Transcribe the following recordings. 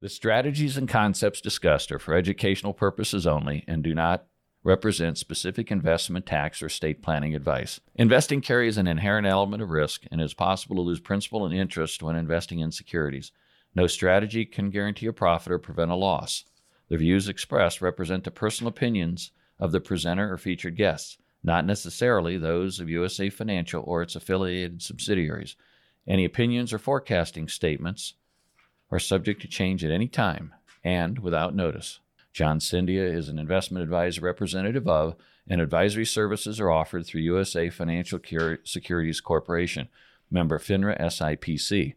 The strategies and concepts discussed are for educational purposes only and do not represent specific investment, tax, or estate planning advice. Investing carries an inherent element of risk, and it is possible to lose principal and interest when investing in securities. No strategy can guarantee a profit or prevent a loss. The views expressed represent the personal opinions of the presenter or featured guests, not necessarily those of USA Financial or its affiliated subsidiaries. Any opinions or forecasting statements are subject to change at any time and without notice. John Cindia is an investment advisor representative of, and advisory services are offered through USA Financial Securities Corporation, member FINRA SIPC,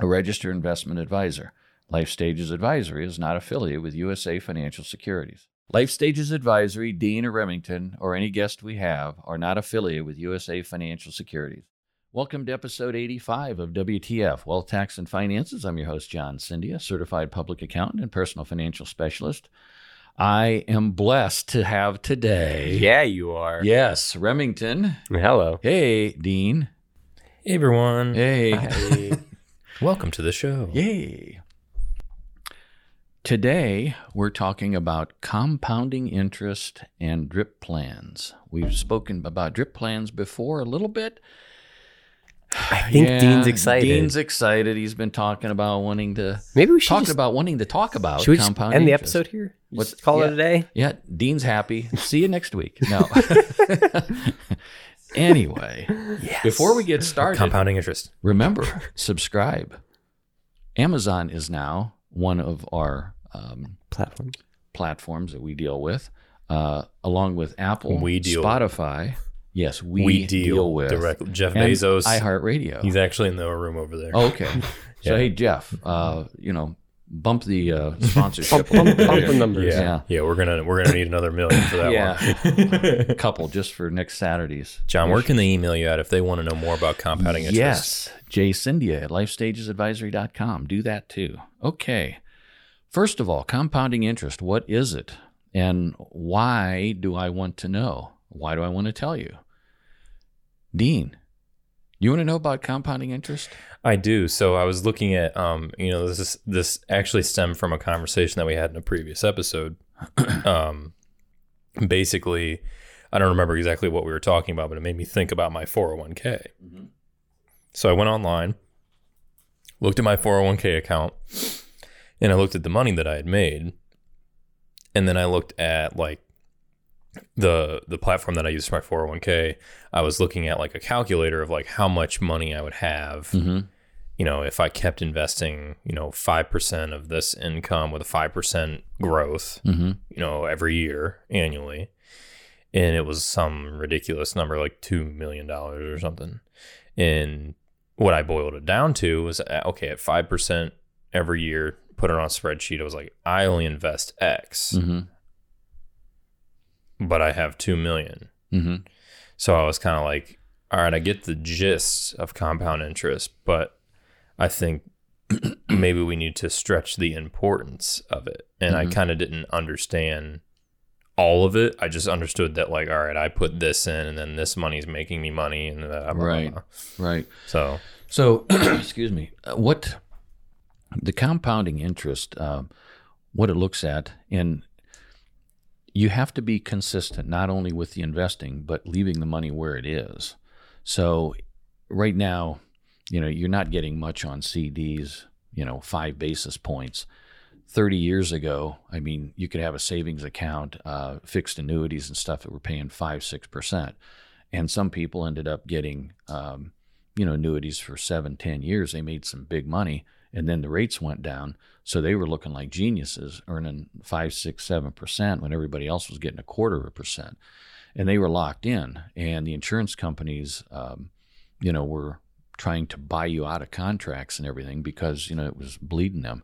a registered investment advisor. Life Stages Advisory is not affiliated with USA Financial Securities. Life Stages Advisory, Dean or Remington, or any guest we have are not affiliated with USA Financial Securities. Welcome to episode 85 of WTF, Wealth, Tax, and Finances. I'm your host, John Cindia, certified public accountant and personal financial specialist. I am blessed to have today. Yeah, you are. Yes, Remington. Hello. Hey, Dean. Hey, everyone. Hey. Welcome to the show. Yay. Today, we're talking about compounding interest and drip plans. We've spoken about drip plans before a little bit. I think yeah, Dean's excited. Dean's excited. He's been talking about wanting to. Maybe we should talk just, about wanting to talk about should we compound. End the episode here. Let's call yeah, it a day. Yeah, Dean's happy. See you next week. No. anyway, yes. before we get started, compounding interest. Remember, subscribe. Amazon is now one of our um, platforms platforms that we deal with, uh, along with Apple, we deal Spotify. Yes, we, we deal, deal, with directly. Jeff Bezos, iHeartRadio. He's actually in the room over there. Oh, okay. So hey, Jeff, uh, you know, bump the uh, sponsorship. bump, bump the numbers. Yeah. yeah. yeah, We're gonna we're gonna need another million for that yeah. one. a couple just for next Saturdays. John, where can they email you at if they want to know more about compounding interest? Yes, Jay Cindia at lifestagesadvisory.com. Do that too. Okay. First of all, compounding interest, what is it? And why do I want to know? Why do I want to tell you? Dean, you want to know about compounding interest? I do. So I was looking at, um, you know, this is, this actually stemmed from a conversation that we had in a previous episode. um, basically, I don't remember exactly what we were talking about, but it made me think about my 401k. Mm-hmm. So I went online, looked at my 401k account, and I looked at the money that I had made, and then I looked at like the the platform that I use for my 401k. I was looking at like a calculator of like how much money I would have. Mm-hmm. You know, if I kept investing, you know, five percent of this income with a five percent growth, mm-hmm. you know, every year annually, and it was some ridiculous number, like two million dollars or something. And what I boiled it down to was uh, okay, at five percent every year, put it on a spreadsheet. I was like, I only invest X, mm-hmm. But I have two million. Mm-hmm. So I was kind of like, all right, I get the gist of compound interest, but I think maybe we need to stretch the importance of it. And mm-hmm. I kind of didn't understand all of it. I just understood that, like, all right, I put this in, and then this money's making me money, and blah, blah, right, blah. right. So, so excuse me. Uh, what the compounding interest, uh, what it looks at, and you have to be consistent not only with the investing but leaving the money where it is. So right now, you know, you're not getting much on CDs. You know, five basis points. 30 years ago, I mean, you could have a savings account, uh, fixed annuities and stuff that were paying five, six percent, and some people ended up getting, um, you know, annuities for seven, ten years. They made some big money, and then the rates went down, so they were looking like geniuses, earning five, six, seven percent when everybody else was getting a quarter of a percent, and they were locked in. And the insurance companies, um, you know, were trying to buy you out of contracts and everything because you know it was bleeding them.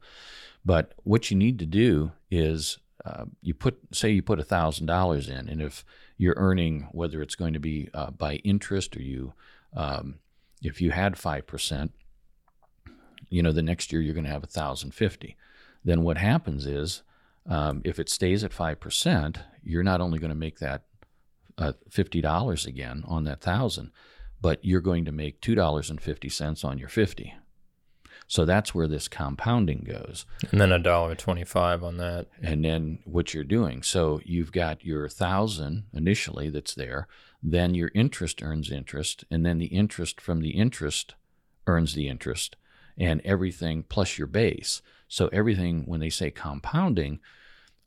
But what you need to do is uh, you put say you put a thousand dollars in, and if you're earning whether it's going to be uh, by interest or you um, if you had five percent you know, the next year you're going to have 1,050. Then what happens is, um, if it stays at 5%, you're not only going to make that uh, $50 again on that 1000 but you're going to make $2.50 on your 50 So that's where this compounding goes. And then a dollar twenty-five on that. And then what you're doing. So you've got your thousand initially that's there. Then your interest earns interest, and then the interest from the interest earns the interest, and everything plus your base. So everything when they say compounding,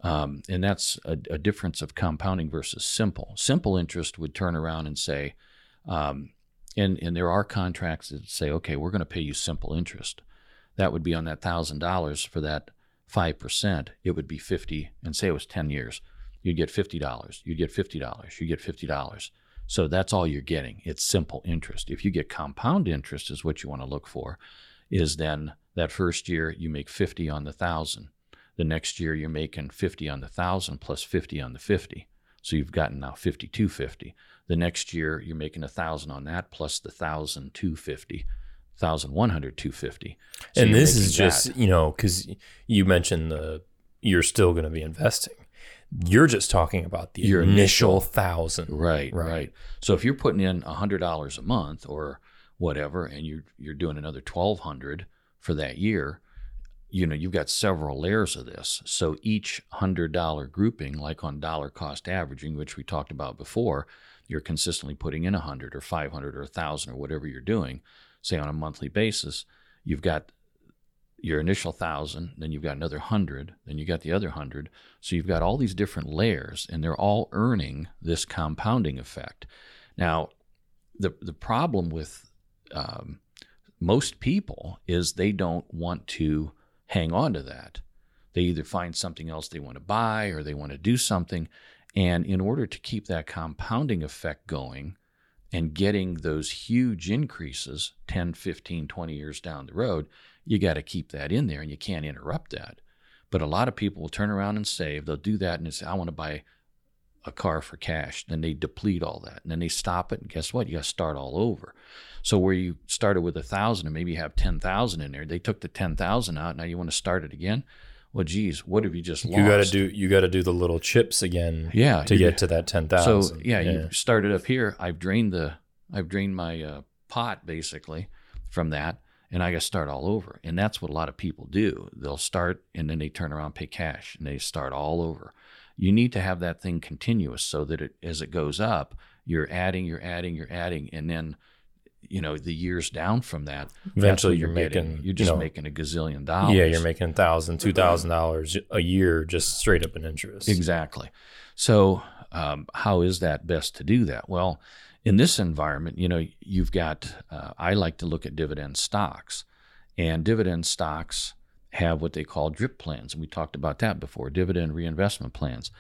um, and that's a, a, difference of compounding versus simple. Simple interest would turn around and say, um, and and there are contracts that say, okay, we're going to pay you simple interest. That would be on that thousand dollars for that five percent. It would be fifty, and say it was ten years, you'd get fifty dollars. You'd get fifty dollars. You'd get fifty dollars. So that's all you're getting. It's simple interest. If you get compound interest, is what you want to look for. Is then that first year you make fifty on the thousand the next year, you're making 50 on the 1,000 plus 50 on the 50. So you've gotten now 5250. The next year, you're making a 1,000 on that plus the 1,250. 1100 250 so and this is just that. you know because you mentioned the you're still going to be investing you're just talking about the your initial, initial thousand right, right right so if you're putting in a hundred dollars a month or whatever and you're you're doing another 1200 for that year you know you've got several layers of this. So each hundred dollar grouping like on dollar cost averaging which we talked about before you're consistently putting in a hundred or 500 or a thousand or whatever you're doing say on a monthly basis you've got your initial thousand then you've got another hundred then you got the other hundred. So you've got all these different layers and they're all earning this compounding effect. Now the the problem with um, most people is they don't want to hang on to that. They either find something else they want to buy or they want to do something. And in order to keep that compounding effect going and getting those huge increases 10, 15, 20 years down the road, you got to keep that in there and you can't interrupt that. But a lot of people will turn around and save. They'll do that and say, I want to buy a car for cash. Then they deplete all that. And then they stop it. And guess what? You got to start all over. So where you started with a thousand and maybe you have 10,000 in there, they took the 10,000 out. Now you want to start it again. Well, geez, what have you just lost? You got to do, you got to do the little chips again. Yeah. To get to that 10,000. So yeah, yeah, you started up here. I've drained the, I've drained my uh, pot basically from that and I got to start all over. And that's what a lot of people do. They'll start and then they turn around, pay cash, and they start all over you need to have that thing continuous so that it, as it goes up, you're adding, you're adding, you're adding, and then you know the years down from that eventually you're, you're making. getting, you're just you know, making a gazillion dollars yeah you're making thousand two thousand dollars a year just straight up in interest. Exactly. So um, how is that best to do that? Well in this environment you know you've got uh, i like to look at dividend stocks and dividend stocks have what they call drip plans. And we talked about that before, dividend reinvestment plans.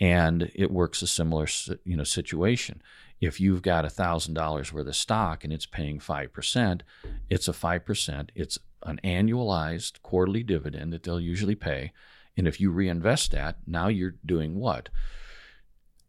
And it works a similar you know situation. If you've got $1,000 worth of stock and it's paying 5%, it's a 5%. It's an annualized quarterly dividend that they'll usually pay. And if you reinvest that, now you're doing what?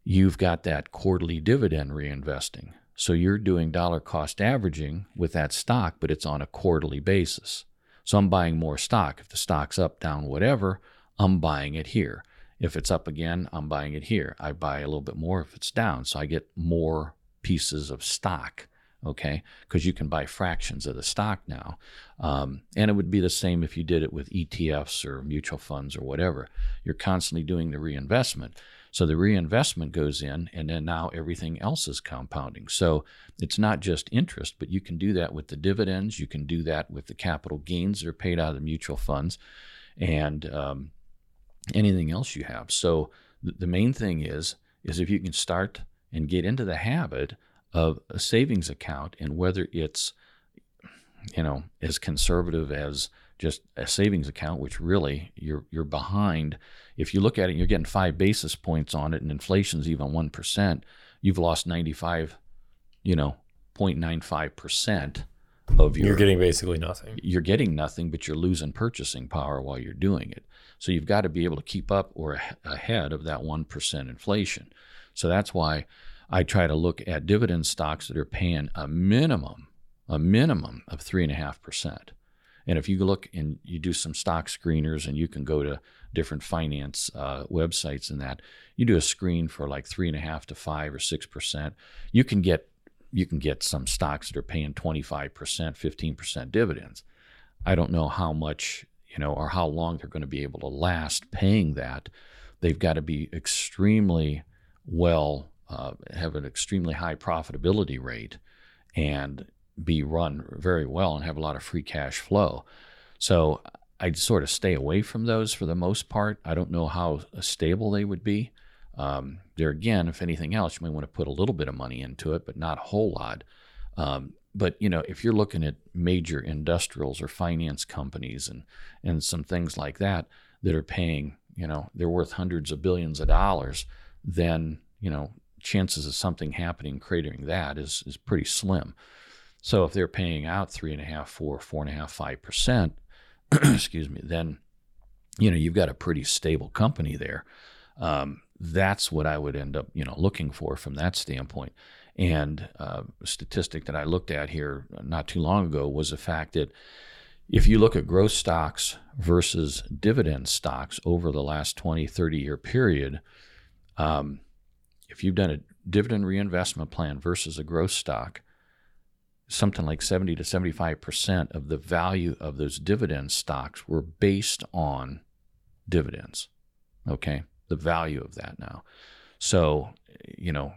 You've got that quarterly dividend reinvesting. So you're doing dollar cost averaging with that stock, but it's on a quarterly basis. So I'm buying more stock. If the stock's up, down, whatever, I'm buying it here. If it's up again, I'm buying it here. I buy a little bit more if it's down. So I get more pieces of stock, okay? Because you can buy fractions of the stock now. Um, and it would be the same if you did it with ETFs or mutual funds or whatever. You're constantly doing the reinvestment. So the reinvestment goes in, and then now everything else is compounding. So it's not just interest, but you can do that with the dividends. You can do that with the capital gains that are paid out of the mutual funds, and um, anything else you have. So th- the main thing is is if you can start and get into the habit of a savings account, and whether it's you know as conservative as just a savings account, which really you're you're behind. If you look at it, you're getting five basis points on it, and inflation's even one percent. You've lost ninety five, you know, 0.95 percent of your. You're getting basically nothing. You're getting nothing, but you're losing purchasing power while you're doing it. So you've got to be able to keep up or ahead of that one percent inflation. So that's why I try to look at dividend stocks that are paying a minimum, a minimum of three and a half percent. And if you look and you do some stock screeners and you can go to different finance uh, websites and that, you do a screen for like three and a half to five or six percent, you can get you can get some stocks that are paying 25%, 15% dividends. I don't know how much, you know, or how long they're going to be able to last paying that. They've got to be extremely well, uh, have an extremely high profitability rate and be run very well and have a lot of free cash flow. So I'd sort of stay away from those for the most part. I don't know how stable they would be. Um, there again, if anything else, you may want to put a little bit of money into it, but not a whole lot. Um, but you know, if you're looking at major industrials or finance companies and and some things like that that are paying, you know, they're worth hundreds of billions of dollars, then you know, chances of something happening cratering that is is pretty slim. So if they're paying out three and a half, four, four and a half, five percent, excuse me, then you know you've got a pretty stable company there. Um, that's what I would end up, you know, looking for from that standpoint. And uh, a statistic that I looked at here not too long ago was the fact that if you look at growth stocks versus dividend stocks over the last 20, 30 year period, um, if you've done a dividend reinvestment plan versus a growth stock, something like 70 to 75% of the value of those dividend stocks were based on dividends. Okay, the value of that now. So, you know,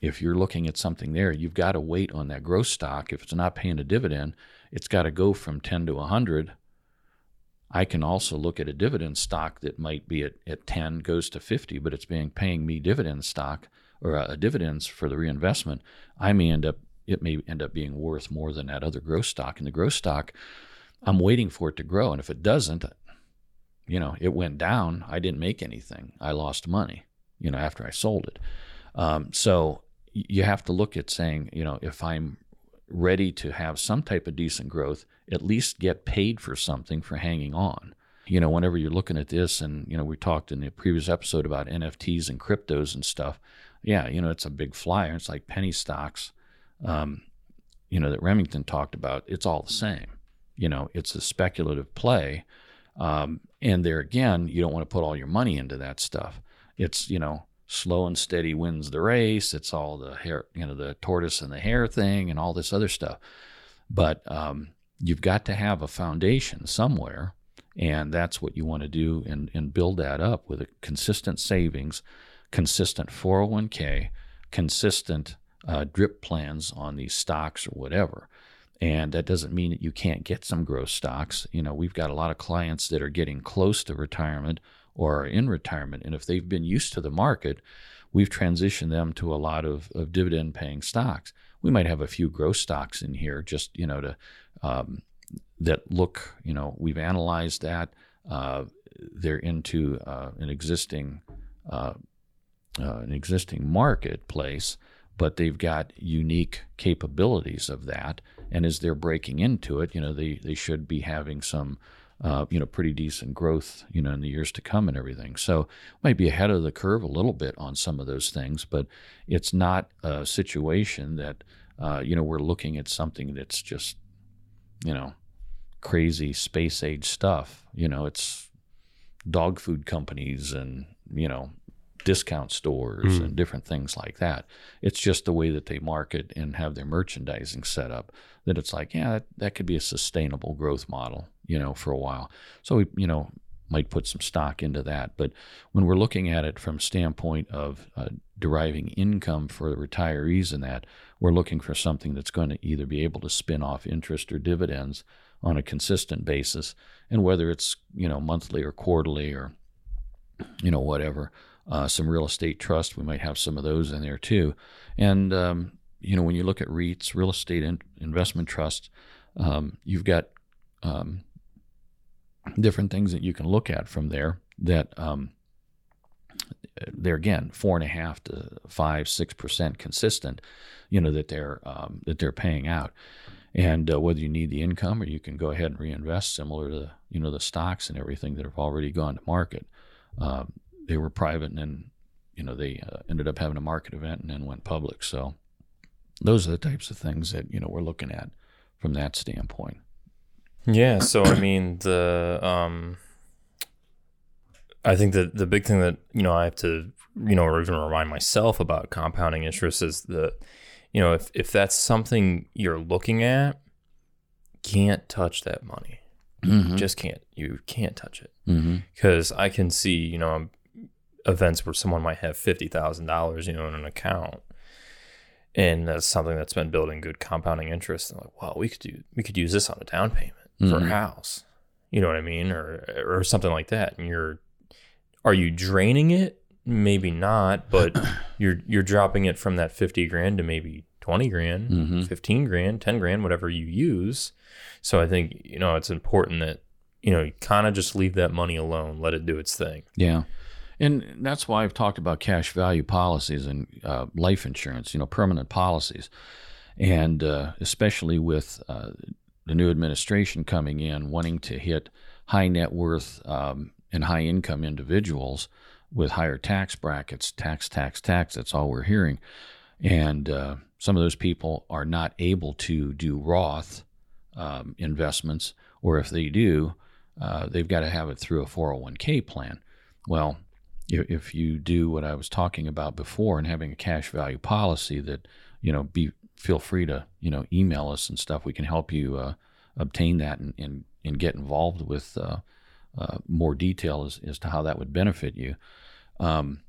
if you're looking at something there, you've got to wait on that growth stock. If it's not paying a dividend, it's got to go from 10 to 100. I can also look at a dividend stock that might be at, at 10, goes to 50, but it's being paying me dividend stock or a dividends for the reinvestment. I may end up, it may end up being worth more than that other growth stock. And the growth stock, I'm waiting for it to grow. And if it doesn't, you know, it went down. I didn't make anything. I lost money, you know, after I sold it. Um, so you have to look at saying, you know, if I'm ready to have some type of decent growth, at least get paid for something for hanging on. You know, whenever you're looking at this, and, you know, we talked in the previous episode about NFTs and cryptos and stuff. Yeah, you know, it's a big flyer. It's like penny stocks, um, you know, that Remington talked about. It's all the same. You know, it's a speculative play. Um, and there again, you don't want to put all your money into that stuff. It's, you know, slow and steady wins the race. It's all the hair, you know, the tortoise and the hare thing and all this other stuff. But um, you've got to have a foundation somewhere, and that's what you want to do and, and build that up with a consistent savings, consistent 401k, consistent uh, drip plans on these stocks or whatever. And that doesn't mean that you can't get some growth stocks. You know, we've got a lot of clients that are getting close to retirement or are in retirement. And if they've been used to the market, we've transitioned them to a lot of, of dividend paying stocks. We might have a few growth stocks in here just, you know, to um, that look, you know, we've analyzed that. Uh, they're into uh, an existing uh, uh an existing marketplace, but they've got unique capabilities of that. And as they're breaking into it, you know, they, they should be having some uh, you know, pretty decent growth, you know, in the years to come and everything. So might be ahead of the curve a little bit on some of those things, but it's not a situation that, uh, you know, we're looking at something that's just, you know, crazy space age stuff. You know, it's dog food companies and, you know, discount stores mm. and different things like that. It's just the way that they market and have their merchandising set up that it's like, yeah, that, that could be a sustainable growth model you know, for a while. So we, you know, might put some stock into that. But when we're looking at it from standpoint of uh, deriving income for the retirees and that, we're looking for something that's going to either be able to spin off interest or dividends on a consistent basis, and whether it's you know monthly or quarterly or you know whatever. Uh, some real estate trust, we might have some of those in there too. And um, you know when you look at REITs, real estate in- investment trusts, um, you've got um, different things that you can look at from there that um, they're again four and a half to five six percent consistent you know that they're um, that they're paying out and uh, whether you need the income or you can go ahead and reinvest similar to you know the stocks and everything that have already gone to market uh, they were private and then you know they uh, ended up having a market event and then went public so those are the types of things that you know we're looking at from that standpoint yeah. So I mean the um, I think that the big thing that you know I have to you know or even remind myself about compounding interest is that you know if if that's something you're looking at, can't touch that money. Mhm. Just can't. You can't touch it Mhm. because I can see, you know, um, events where someone might have fifty thousand dollars, you know, in an account, and that's something that's been building good compounding interest. And like, wow, we could do, we could use this on a down payment for a Mhm. house. You know what I mean, or or something like that. And you're, are you draining it? Maybe not, but you're you're dropping it from that fifty grand to maybe twenty grand, Mhm. fifteen grand, ten grand, whatever you use. So I think you know it's important that you know you kind of just leave that money alone, let it do its thing. Yeah. And that's why I've talked about cash value policies and uh, life insurance, you know, permanent policies. And uh, especially with uh, the new administration coming in, wanting to hit high net worth um, and high income individuals with higher tax brackets, tax, tax, tax. That's all we're hearing. And uh, some of those people are not able to do Roth um, investments, or if they do, uh, they've got to have it through a 401k plan. Well, if, you do what I was talking about before and having a cash value policy that, you know, be feel free to, you know, email us and stuff. We can help you uh, obtain that and, and, and get involved with uh, uh, more detail as, as to how that would benefit you. Um,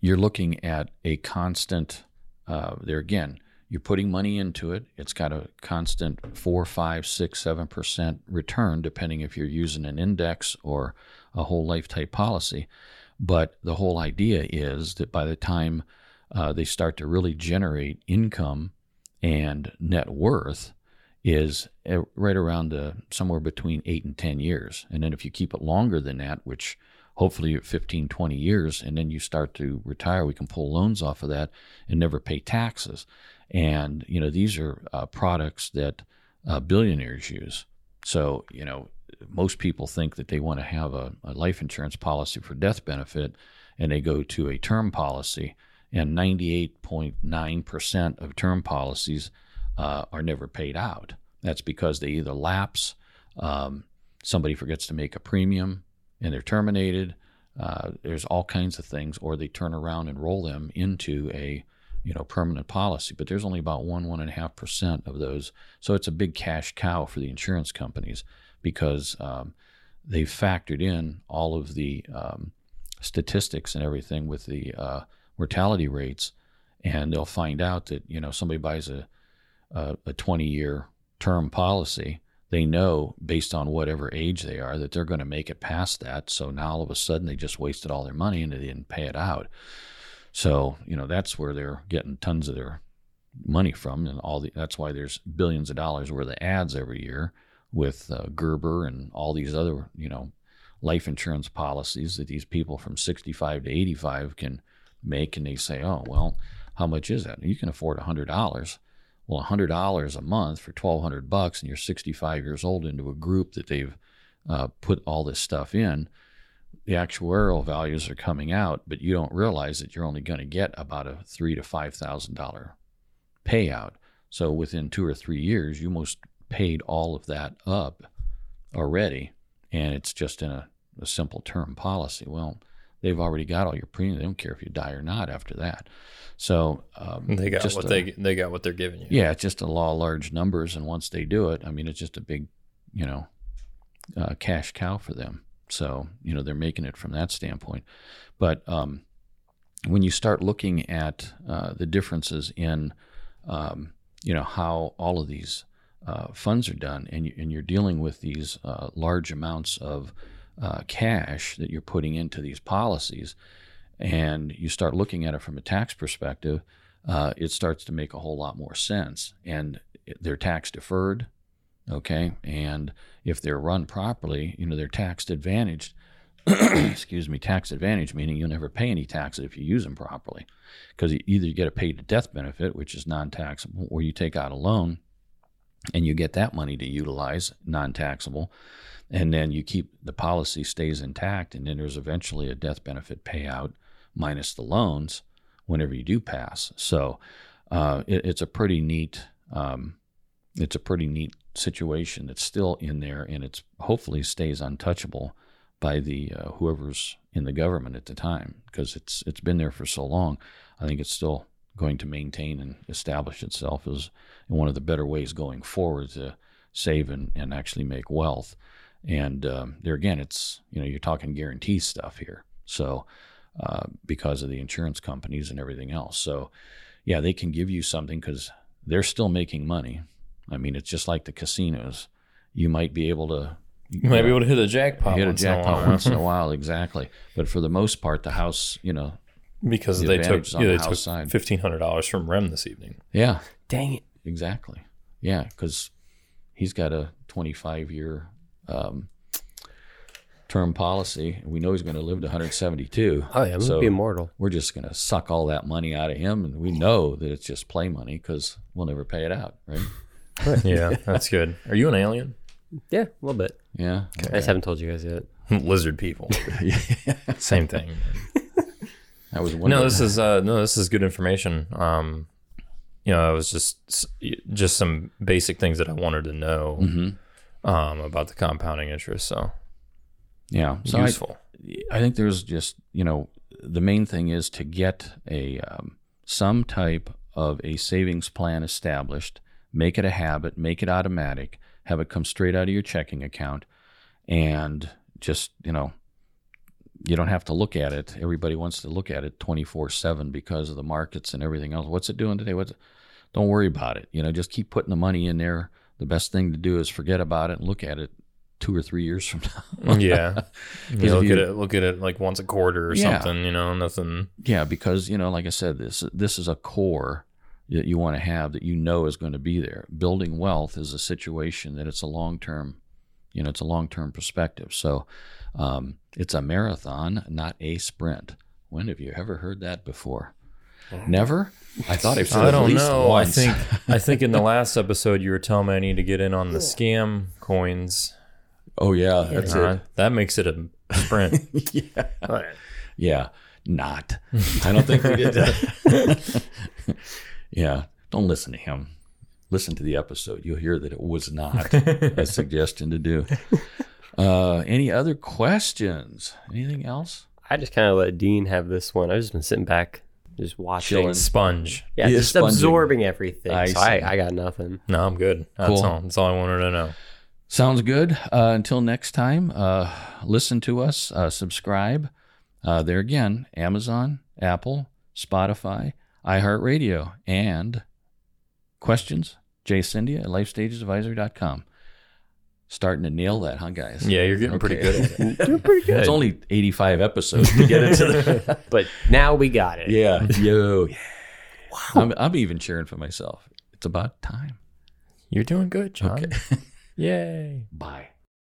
you're looking at a constant, uh, there again, you're putting money into it. It's got a constant four, five, six, seven percent return, depending if you're using an index or a whole life type policy. But the whole idea is that by the time uh, they start to really generate income and net worth, is uh, right around uh, somewhere between eight and 10 years. And then if you keep it longer than that, which hopefully 15, 20 years, and then you start to retire, we can pull loans off of that and never pay taxes. And, you know, these are uh, products that uh, billionaires use. So, you know, most people think that they want to have a, a life insurance policy for death benefit, and they go to a term policy. And 98.9% of term policies uh, are never paid out. That's because they either lapse, um, somebody forgets to make a premium, and they're terminated. Uh, there's all kinds of things, or they turn around and roll them into a you know permanent policy. But there's only about one one and a half percent of those, so it's a big cash cow for the insurance companies because um, they've factored in all of the um, statistics and everything with the uh, mortality rates, and they'll find out that you know somebody buys a a, a 20 year term policy, they know based on whatever age they are that they're going to make it past that. So now all of a sudden they just wasted all their money and they didn't pay it out. So you know that's where they're getting tons of their money from, and all the that's why there's billions of dollars worth of ads every year with uh, Gerber and all these other you know life insurance policies that these people from 65 to 85 can make, and they say, oh well, how much is that? You can afford a hundred dollars well, hundred dollars a month for twelve hundred bucks, and you're 65 years old into a group that they've uh, put all this stuff in. The actuarial values are coming out, but you don't realize that you're only going to get about a three to five thousand dollar payout. So within two or three years, you most paid all of that up already, and it's just in a, a simple term policy. Well, they've already got all your premium. They don't care if you die or not after that. So um, They got just what a- they they got what they're giving you. yeah, it's just a law of large numbers, and once they do it, I mean, it's just a big, you know, uh, cash cow for them. So you know they're making it from that standpoint. But um, when you start looking at uh, the differences in, um, you know, how all of these uh, funds are done, and, you, and you're dealing with these uh, large amounts of uh, cash that you're putting into these policies, and you start looking at it from a tax perspective, uh, it starts to make a whole lot more sense. And they're tax deferred, okay? And if they're run properly, you know, they're tax advantaged. Excuse me, tax advantage meaning you'll never pay any taxes if you use them properly, because either you get a paid to death benefit, which is non-taxable, or you take out a loan and you get that money to utilize non-taxable and then you keep the policy stays intact and then there's eventually a death benefit payout minus the loans whenever you do pass. So uh, it, it's a pretty neat um, it's a pretty neat situation that's still in there and it's hopefully stays untouchable by the uh, whoever's in the government at the time because it's it's been there for so long. I think it's still going to maintain and establish itself as one of the better ways going forward to save and, and actually make wealth. And um, there again, it's you know you're talking guarantee stuff here. So uh, because of the insurance companies and everything else, so yeah, they can give you something because they're still making money. I mean, it's just like the casinos. You might be able to You might be able to hit a jackpot. hit a jackpot once in a while, exactly. But for the most part, the house, you know, because The they took advantage is on yeah, the they took fifteen hundred dollars from Rem this evening. yeah, Dang it. exactly, yeah, because he's got a 25 year um, term policy. We know he's going to live to 172. Oh, yeah, So- be immortal. We're just going to suck all that money out of him, and we know that it's just play money because we'll never pay it out, right? Yeah, that's good. Are you an alien? Yeah, a little bit. Yeah, I just haven't told you guys yet. Lizard people. Same thing. I was wondering. No, this is uh, no, this is good information. Um, you know, it was just just some basic things that I wanted to know Mm-hmm. um, about the compounding interest. So yeah, so I, useful. I think there's just you know the main thing is to get a um, some type of a savings plan established, make it a habit, make it automatic, have it come straight out of your checking account, and just you know you don't have to look at it. Everybody wants to look at it 24/7 because of the markets and everything else. What's it doing today? What's it? Don't worry about it. You know, just keep putting the money in there. The best thing to do is forget about it and look at it two or three years from now. yeah, you look you- at it. Look at it like once a quarter or Yeah. something. You know, nothing. Yeah, because you know, like I said, this this is a core that you want to have that you know is going to be there. Building wealth is a situation that it's a long term, you know, it's a long term perspective. So um, it's a marathon, not a sprint. When have you ever heard that before? Never. I thought I've said I don't least know. once. I think I think in the last episode you were telling me I need to get in on the scam coins. oh yeah, that's Uh, that makes it a sprint. it. yeah, yeah, not. I don't think we did that. yeah, don't listen to him. Listen to the episode. You'll hear that it was not a suggestion to do. Uh, any other questions? Anything else? I just kind of let Dean have this one. I've just been sitting back, just watching. Chilling. Sponge. Yeah, He just sponging. absorbing everything. I so see. I, I got nothing. No, I'm good. That's Cool. all. That's all I wanted to know. Sounds good. Uh, until next time, uh, listen to us, uh, subscribe. Uh, there again, Amazon, Apple, Spotify, iHeartRadio, and questions, Cindia at lifestagesadvisory.com. Starting to nail that, huh, guys? Yeah, you're getting pretty good at it. Doing pretty good. It's only 85 episodes to get into the. but now we got it. yeah. Yo. I'm, I'm even cheering for myself. It's about time. You're doing good, John. Okay. Yay. Bye.